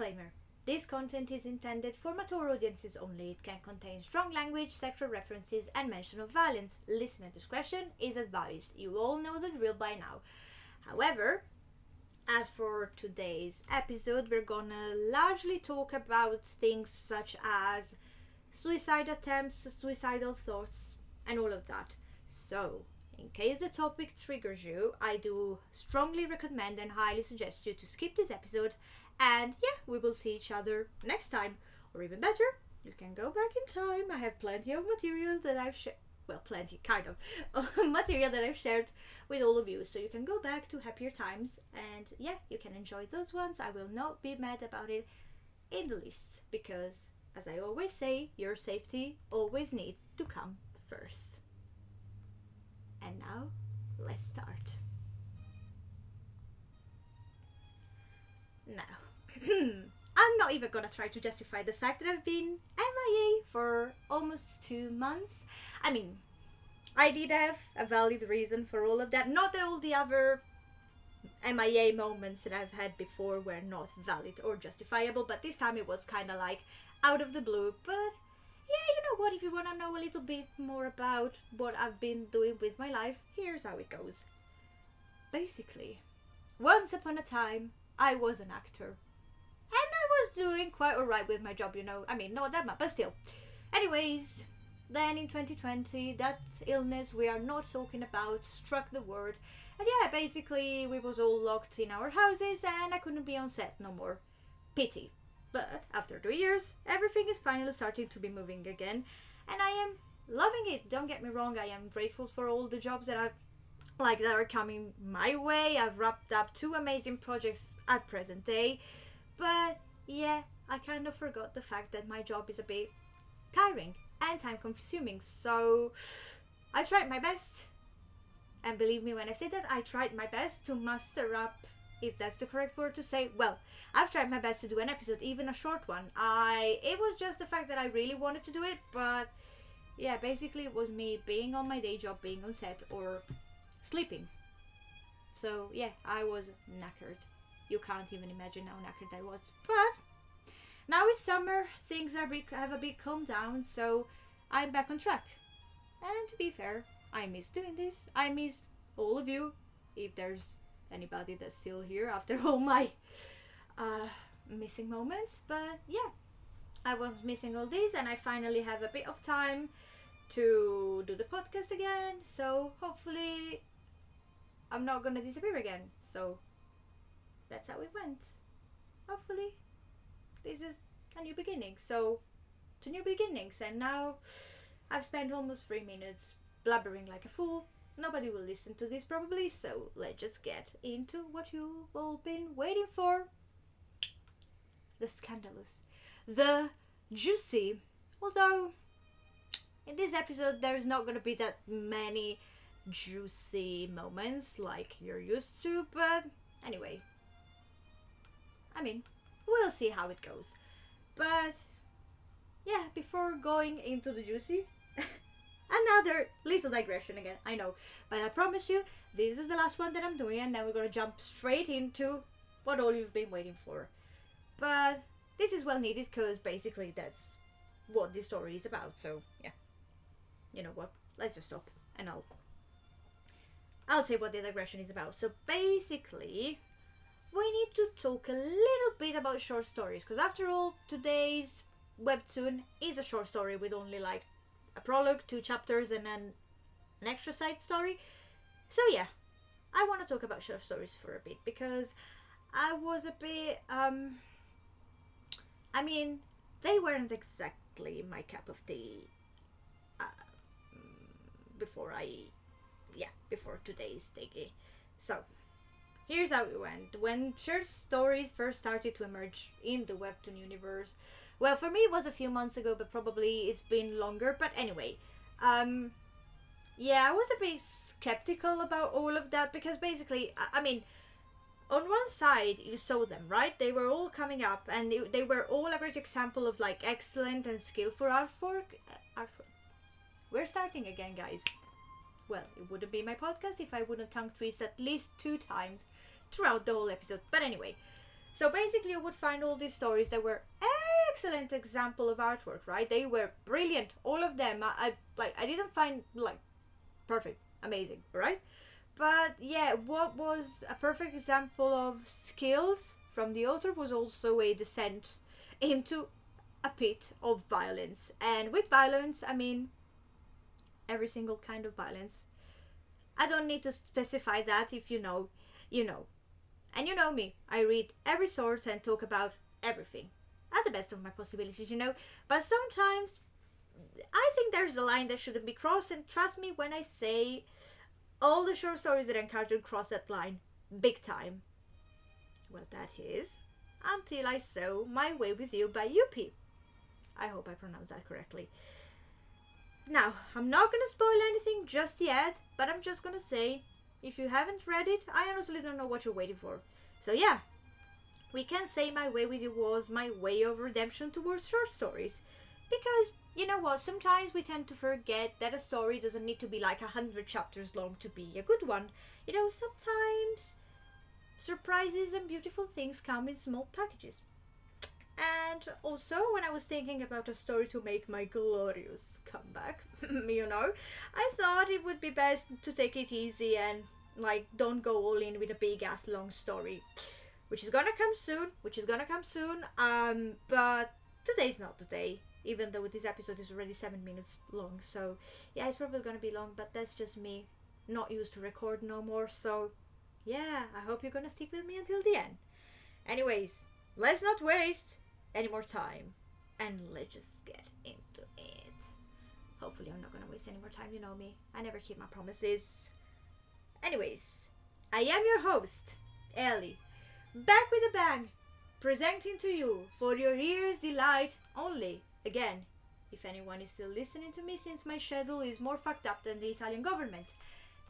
Disclaimer This content is intended for mature audiences only. It can contain strong language, sexual references, and mention of violence. Listener discretion is advised. You all know the drill by now. However, as for today's episode, we're gonna largely talk about things such as suicide attempts, suicidal thoughts, and all of that. So, in case the topic triggers you, I do strongly recommend and highly suggest you to skip this episode. And yeah, we will see each other next time. Or even better, you can go back in time. I have plenty of material that I've shared. Well, plenty, kind of, material that I've shared with all of you. So you can go back to happier times and yeah, you can enjoy those ones. I will not be mad about it in the least because, as I always say, your safety always need to come first. And now, let's start. Now, Hmm. I'm not even gonna try to justify the fact that I've been MIA for almost two months. I mean, I did have a valid reason for all of that. Not that all the other MIA moments that I've had before were not valid or justifiable, but this time it was kind of like out of the blue. But yeah, you know what? If you want to know a little bit more about what I've been doing with my life, here's how it goes. Basically, once upon a time, I was an actor. Doing quite alright with my job, you know. I mean, not that much, but still. Anyways, then in 2020, that illness we are not talking about struck the world. And yeah, basically, we was all locked in our houses and I couldn't be on set no more. Pity. But after two years, everything is finally starting to be moving again. And I am loving it. Don't get me wrong, I am grateful for all the jobs that I've like that are coming my way. I've wrapped up two amazing projects at present day. But yeah, I kind of forgot the fact that my job is a bit tiring and time consuming. So I tried my best. And believe me when I say that, I tried my best to muster up, if that's the correct word to say. Well, I've tried my best to do an episode, even a short one. I it was just the fact that I really wanted to do it, but yeah, basically it was me being on my day job, being on set, or sleeping. So yeah, I was knackered. You can't even imagine how knackered I was. But now it's summer, things are have a bit calmed down, so I'm back on track. And to be fair, I miss doing this. I miss all of you, if there's anybody that's still here after all my uh, missing moments. But yeah, I was missing all these, and I finally have a bit of time to do the podcast again. So hopefully, I'm not gonna disappear again. So that's how it went. Hopefully, this is a new beginning. So, to new beginnings, and now I've spent almost three minutes blabbering like a fool. Nobody will listen to this probably, so let's just get into what you've all been waiting for the scandalous, the juicy. Although, in this episode, there's not gonna be that many juicy moments like you're used to, but anyway, I mean, we'll see how it goes. But yeah, before going into the juicy, another little digression again, I know. But I promise you, this is the last one that I'm doing, and then we're gonna jump straight into what all you've been waiting for. But this is well needed because basically that's what this story is about. So yeah, you know what? Let's just stop, and I'll I'll say what the digression is about. So basically, we need to talk a little bit about short stories because after all, today's webtoon is a short story with only like a prologue, two chapters, and then an extra side story. So yeah, I want to talk about short stories for a bit because I was a bit um I mean, they weren't exactly my cup of tea uh, before I yeah, before today's thingy. So, here's how it went. When short stories first started to emerge in the Webtoon universe, well, for me it was a few months ago, but probably it's been longer. But anyway, um, yeah, I was a bit skeptical about all of that because basically, I, I mean, on one side you saw them right they were all coming up and they, they were all a great example of like excellent and skillful artwork uh, artwork we're starting again guys well it wouldn't be my podcast if i wouldn't tongue twist at least two times throughout the whole episode but anyway So basically, you would find all these stories that were excellent example of artwork, right? They were brilliant, all of them. I, I like I didn't find like perfect, amazing, right? But yeah, what was a perfect example of skills from the author was also a descent into a pit of violence. And with violence, I mean every single kind of violence. I don't need to specify that if you know, you know. And you know me, I read every source and talk about everything at the best of my possibilities, you know. But sometimes I think there's a line that shouldn't be crossed, and trust me when I say all the short stories that I encountered cross that line big time. Well, that is Until I Saw My Way with You by u-pi. I hope I pronounced that correctly. Now, I'm not gonna spoil anything just yet, but I'm just gonna say if you haven't read it, I honestly don't know what you're waiting for. So, yeah, we can say My Way with You was my way of redemption towards short stories. Because, you know what, sometimes we tend to forget that a story doesn't need to be like a hundred chapters long to be a good one. You know, sometimes surprises and beautiful things come in small packages. And also, when I was thinking about a story to make my glorious comeback, you know, I thought it would be best to take it easy and, like, don't go all in with a big ass long story. Which is gonna come soon, which is gonna come soon, um, but today's not the day, even though this episode is already seven minutes long, so yeah, it's probably gonna be long, but that's just me not used to record no more, so yeah, I hope you're gonna stick with me until the end. Anyways, let's not waste any more time and let's just get into it. Hopefully, I'm not gonna waste any more time. You know me, I never keep my promises. Anyways, I am your host, Ellie, back with a bang, presenting to you for your ears' delight only. Again, if anyone is still listening to me since my schedule is more fucked up than the Italian government.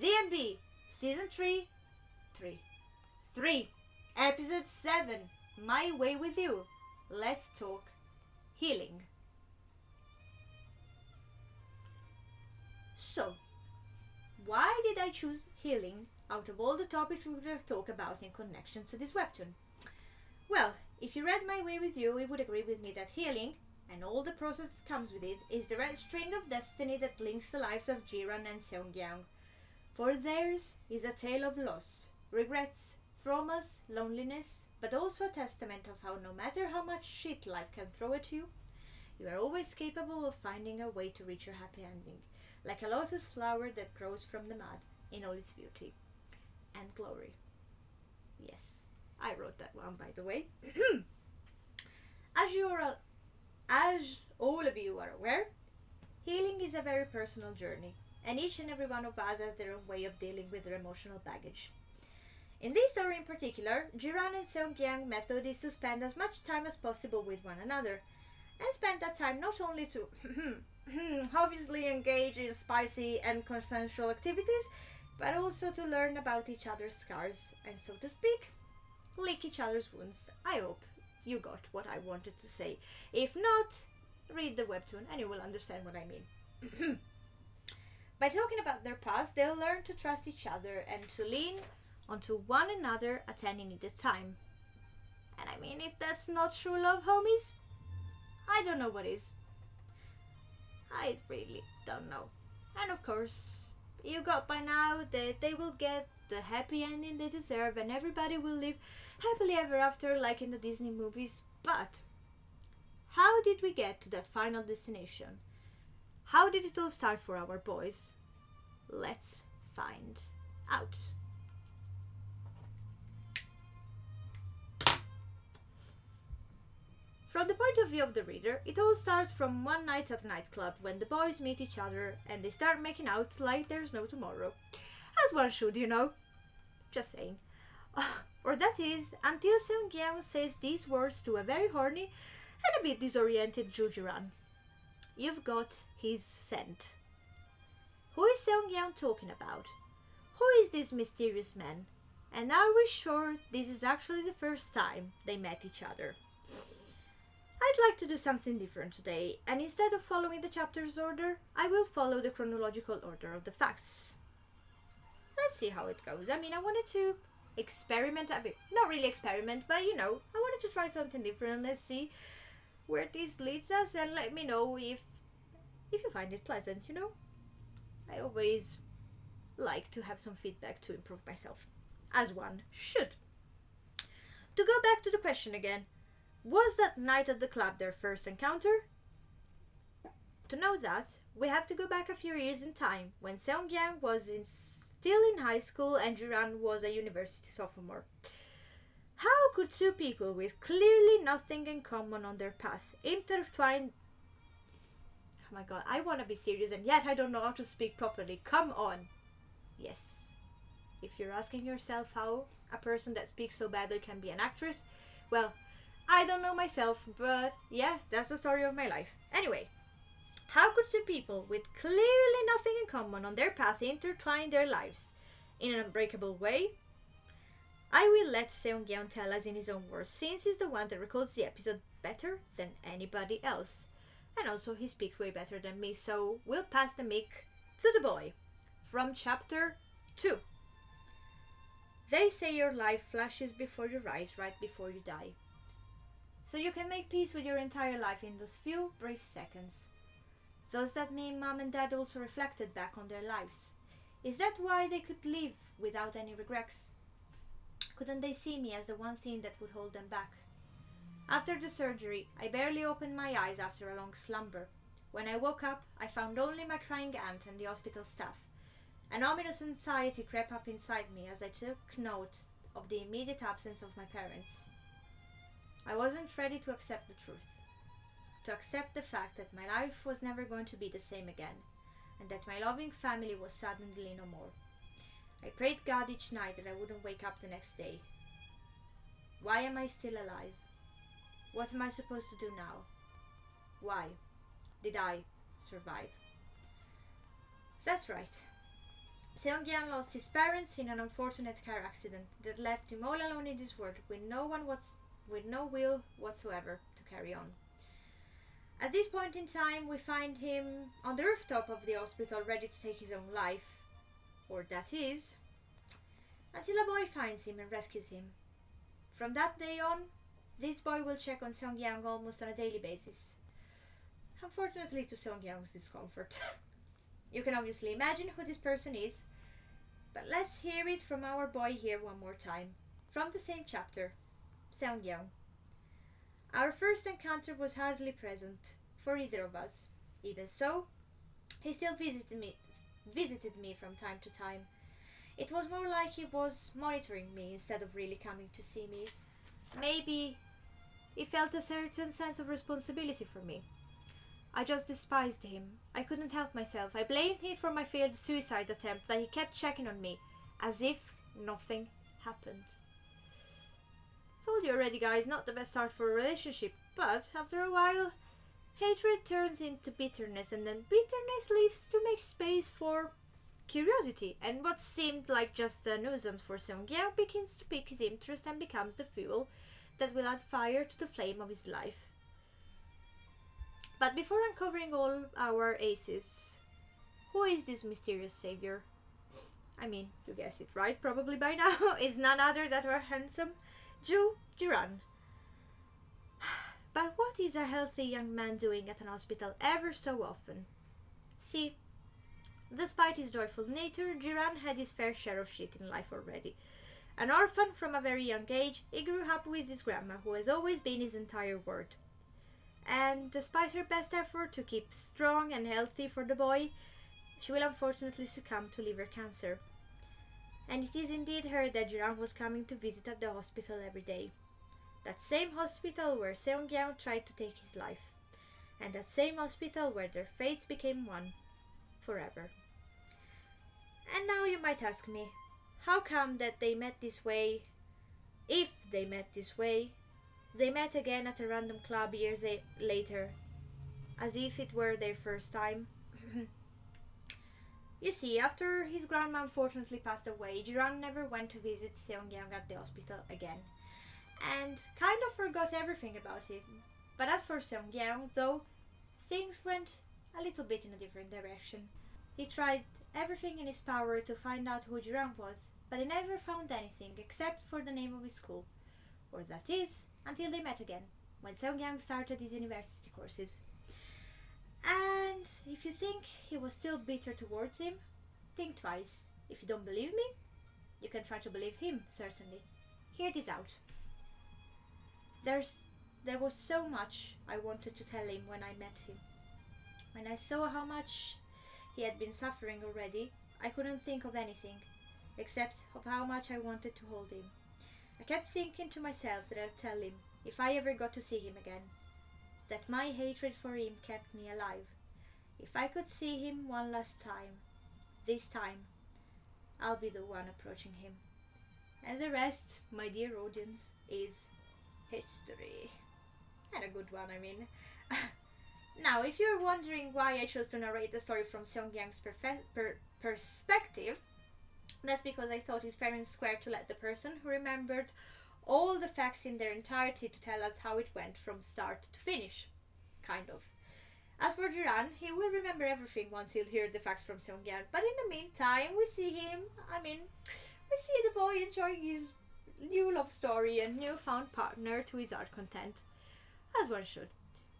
DMB, Season 3, 3, 3, Episode 7, My Way With You let's talk healing. So, why did I choose healing out of all the topics we would have talked about in connection to this webtoon? Well, if you read My Way with You, you would agree with me that healing, and all the process that comes with it, is the red string of destiny that links the lives of Jiran and Seongyang. For theirs is a tale of loss, regrets, traumas, loneliness, but also a testament of how no matter how much shit life can throw at you, you are always capable of finding a way to reach your happy ending, like a lotus flower that grows from the mud in all its beauty and glory. Yes, I wrote that one by the way. as you are, as all of you are aware, healing is a very personal journey, and each and every one of us has their own way of dealing with their emotional baggage. In this story in particular, Jiran and Seongyang method is to spend as much time as possible with one another, and spend that time not only to obviously engage in spicy and consensual activities, but also to learn about each other's scars and, so to speak, lick each other's wounds. I hope you got what I wanted to say. If not, read the webtoon and you will understand what I mean. By talking about their past, they'll learn to trust each other and to lean onto one another attending at any needed time. And I mean, if that's not true love, homies, I don't know what is. I really don't know. And of course, you got by now that they will get the happy ending they deserve and everybody will live happily ever after like in the Disney movies. But how did we get to that final destination? How did it all start for our boys? Let's find out. From the point of view of the reader, it all starts from one night at a nightclub when the boys meet each other and they start making out like there's no tomorrow. As one should, you know. Just saying. or that is, until Seongyang says these words to a very horny and a bit disoriented Jujiran. You've got his scent. Who is Seongyang talking about? Who is this mysterious man? And are we sure this is actually the first time they met each other? I'd like to do something different today, and instead of following the chapter's order, I will follow the chronological order of the facts. Let's see how it goes. I mean, I wanted to experiment. a bit. Not really experiment, but you know, I wanted to try something different. Let's see where this leads us, and let me know if if you find it pleasant. You know, I always like to have some feedback to improve myself, as one should. To go back to the question again, was that night at the club their first encounter? To know that, we have to go back a few years in time when Seong-Yang was in, still in high school and Jiran was a university sophomore. How could two people with clearly nothing in common on their path intertwine? Oh my god, I want to be serious and yet I don't know how to speak properly. Come on. Yes. If you're asking yourself how a person that speaks so badly can be an actress, well, I don't know myself, but yeah, that's the story of my life. Anyway, how could two people with clearly nothing in common on their path intertwine their lives in an unbreakable way? I will let Seong Yeon tell us in his own words, since he's the one that records the episode better than anybody else. And also, he speaks way better than me, so we'll pass the mic to the boy from chapter 2. They say your life flashes before your eyes right before you die. So you can make peace with your entire life in those few brief seconds. Does that mean mom and dad also reflected back on their lives? Is that why they could live without any regrets? Couldn't they see me as the one thing that would hold them back? After the surgery, I barely opened my eyes after a long slumber. When I woke up, I found only my crying aunt and the hospital staff. An ominous anxiety crept up inside me as I took note of the immediate absence of my parents. I wasn't ready to accept the truth, to accept the fact that my life was never going to be the same again, and that my loving family was suddenly no more. I prayed God each night that I wouldn't wake up the next day. Why am I still alive? What am I supposed to do now? Why did I survive? That's right. Seong-Yang lost his parents in an unfortunate car accident that left him all alone in this world with no one what's, with no will whatsoever to carry on. At this point in time, we find him on the rooftop of the hospital ready to take his own life, or that is, until a boy finds him and rescues him. From that day on, this boy will check on Seong-Yang almost on a daily basis. Unfortunately to Seong-Yang's discomfort. you can obviously imagine who this person is, but let's hear it from our boy here one more time. From the same chapter, Seong-Yang. Our first encounter was hardly present for either of us. Even so, he still visited me visited me from time to time. It was more like he was monitoring me instead of really coming to see me. Maybe he felt a certain sense of responsibility for me. I just despised him. I couldn't help myself. I blamed him for my failed suicide attempt, that he kept checking on me, as if nothing happened. Told you already, guys, not the best start for a relationship, but after a while, hatred turns into bitterness, and then bitterness leaves to make space for curiosity. And what seemed like just a nuisance for Seong-Yang begins to pique his interest and becomes the fuel that will add fire to the flame of his life. But before uncovering all our aces, who is this mysterious savior? I mean, you guess it right, probably by now, is none other than our handsome Joe Jiran. But what is a healthy young man doing at an hospital ever so often? See, despite his joyful nature, Jiran had his fair share of shit in life already. An orphan from a very young age, he grew up with his grandma, who has always been his entire world. And despite her best effort to keep strong and healthy for the boy, she will unfortunately succumb to liver cancer. And it is indeed her that Jiran was coming to visit at the hospital every day. That same hospital where Seong tried to take his life. And that same hospital where their fates became one. Forever. And now you might ask me, how come that they met this way? If they met this way, they met again at a random club years a- later, as if it were their first time. You see, after his grandma unfortunately passed away, Jiran never went to visit Seong-Yang at the hospital again, and kind of forgot everything about it. But as for Seong-Yang, though, things went a little bit in a different direction. He tried everything in his power to find out who Jiran was, but he never found anything except for the name of his school. Or that is, until they met again, when Song Yang started his university courses. And if you think he was still bitter towards him, think twice. If you don't believe me, you can try to believe him, certainly. Hear this out. There's there was so much I wanted to tell him when I met him. When I saw how much he had been suffering already, I couldn't think of anything except of how much I wanted to hold him. I kept thinking to myself that I'd tell him, if I ever got to see him again, that my hatred for him kept me alive. If I could see him one last time, this time, I'll be the one approaching him. And the rest, my dear audience, is history. And a good one, I mean. now, if you're wondering why I chose to narrate the story from Seong Yang's perfe- per- perspective, that's because I thought it fair and square to let the person who remembered all the facts in their entirety to tell us how it went from start to finish. Kind of. As for Duran, he will remember everything once he'll hear the facts from Seongyeon. But in the meantime, we see him, I mean, we see the boy enjoying his new love story and newfound partner to his art content. As one should.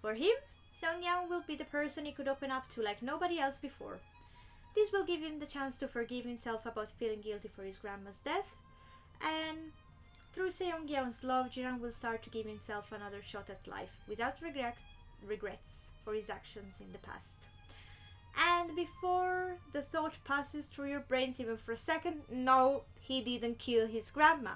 For him, Seongyeon will be the person he could open up to like nobody else before. This will give him the chance to forgive himself about feeling guilty for his grandma's death, and through Seongyeon's love, Jiran will start to give himself another shot at life without regret, regrets for his actions in the past. And before the thought passes through your brains even for a second, no, he didn't kill his grandma.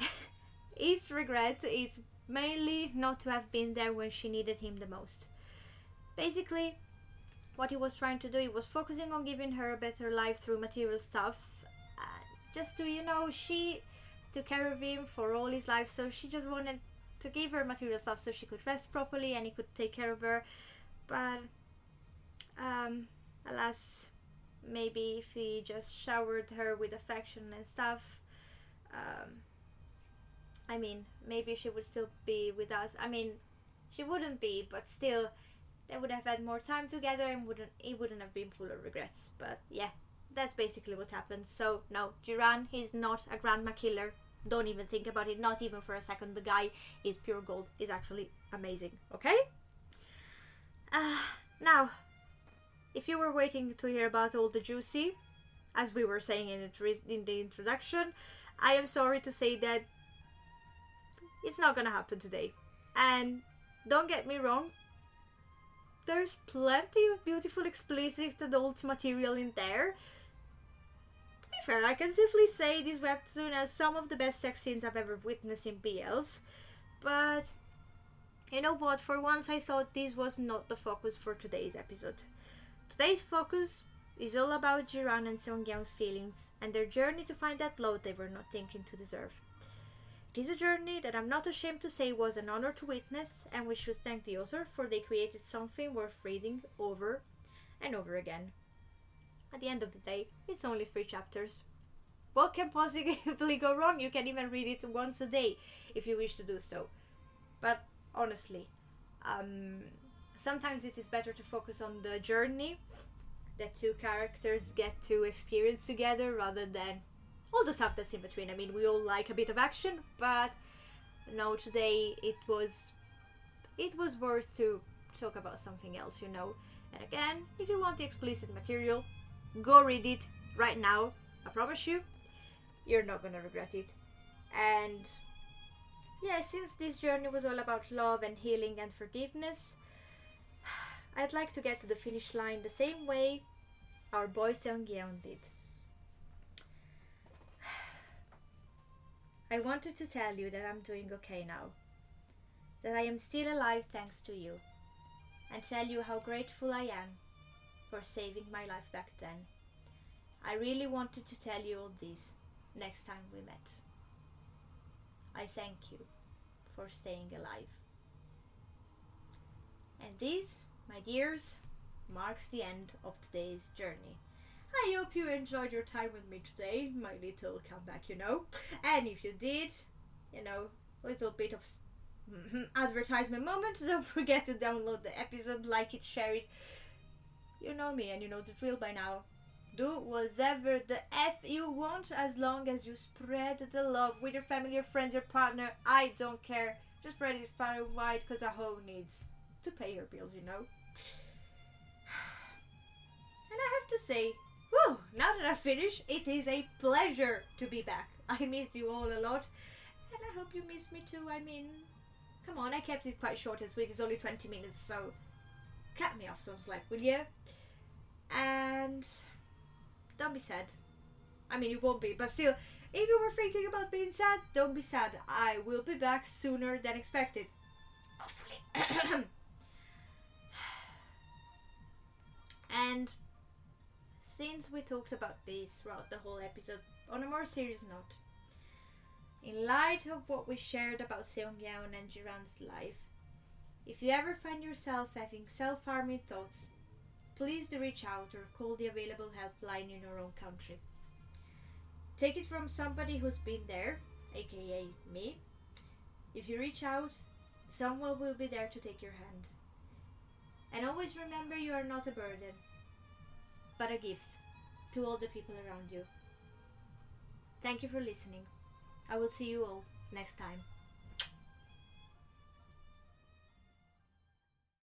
his regret is mainly not to have been there when she needed him the most. Basically, what he was trying to do, he was focusing on giving her a better life through material stuff. Uh, just to, you know, she took care of him for all his life, so she just wanted to give her material stuff so she could rest properly and he could take care of her. But, um, alas, maybe if he just showered her with affection and stuff, um, I mean, maybe she would still be with us. I mean, she wouldn't be, but still, they would have had more time together and wouldn't it wouldn't have been full of regrets. But yeah, that's basically what happened. So no, Duran he's not a grandma killer. Don't even think about it, not even for a second. The guy is pure gold. Is actually amazing. Okay. Uh, now, if you were waiting to hear about all the juicy, as we were saying in in the introduction, I am sorry to say that it's not gonna happen today. And don't get me wrong, there's plenty of beautiful explicit adult material in there. Fair, I can safely say this webtoon has some of the best sex scenes I've ever witnessed in BLs, but you know what? For once, I thought this was not the focus for today's episode. Today's focus is all about Jiran and Seongyeong's feelings and their journey to find that love they were not thinking to deserve. It is a journey that I'm not ashamed to say was an honor to witness, and we should thank the author for they created something worth reading over and over again. At the end of the day, it's only three chapters. What can possibly go wrong? You can even read it once a day if you wish to do so. But honestly, um, sometimes it is better to focus on the journey that two characters get to experience together rather than all the stuff that's in between. I mean, we all like a bit of action, but no, today it was it was worth to talk about something else, you know. And again, if you want the explicit material, go read it right now. I promise you, you're not gonna regret it. And yeah, since this journey was all about love and healing and forgiveness, I'd like to get to the finish line the same way our boy Seongyeon did. I wanted to tell you that I'm doing okay now. That I am still alive thanks to you. And tell you how grateful I am for saving my life back then. I really wanted to tell you all this next time we met. I thank you for staying alive. And this, my dears, marks the end of today's journey. I hope you enjoyed your time with me today, my little comeback, you know. And if you did, you know, a little bit of mm-hmm, advertisement moment, don't forget to download the episode, like it, share it. You know me and you know the drill by now. do whatever the F you want as long as you spread the love with your family, your friends, your partner. I don't care. Just spread it far and wide because a hoe needs to pay her bills, you know. And I have to say, whew, now that I finish, it is a pleasure to be back. I missed you all a lot, and I hope you miss me too. I mean, come on, I kept it quite short this week. It's only 20 minutes, so cut me off some slack, will you? And don't be sad. I mean, you won't be, but still, if you were thinking about being sad, don't be sad. I will be back sooner than expected. Hopefully. and since we talked about this throughout the whole episode, on a more serious note, in light of what we shared about Seong Yeon and Jiran's life, if you ever find yourself having self harming thoughts, please reach out or call the available helpline in your own country. Take it from somebody who's been there, aka me. If you reach out, someone will be there to take your hand. And always remember you are not a burden, but a gift to all the people around you. Thank you for listening. I will see you all next time.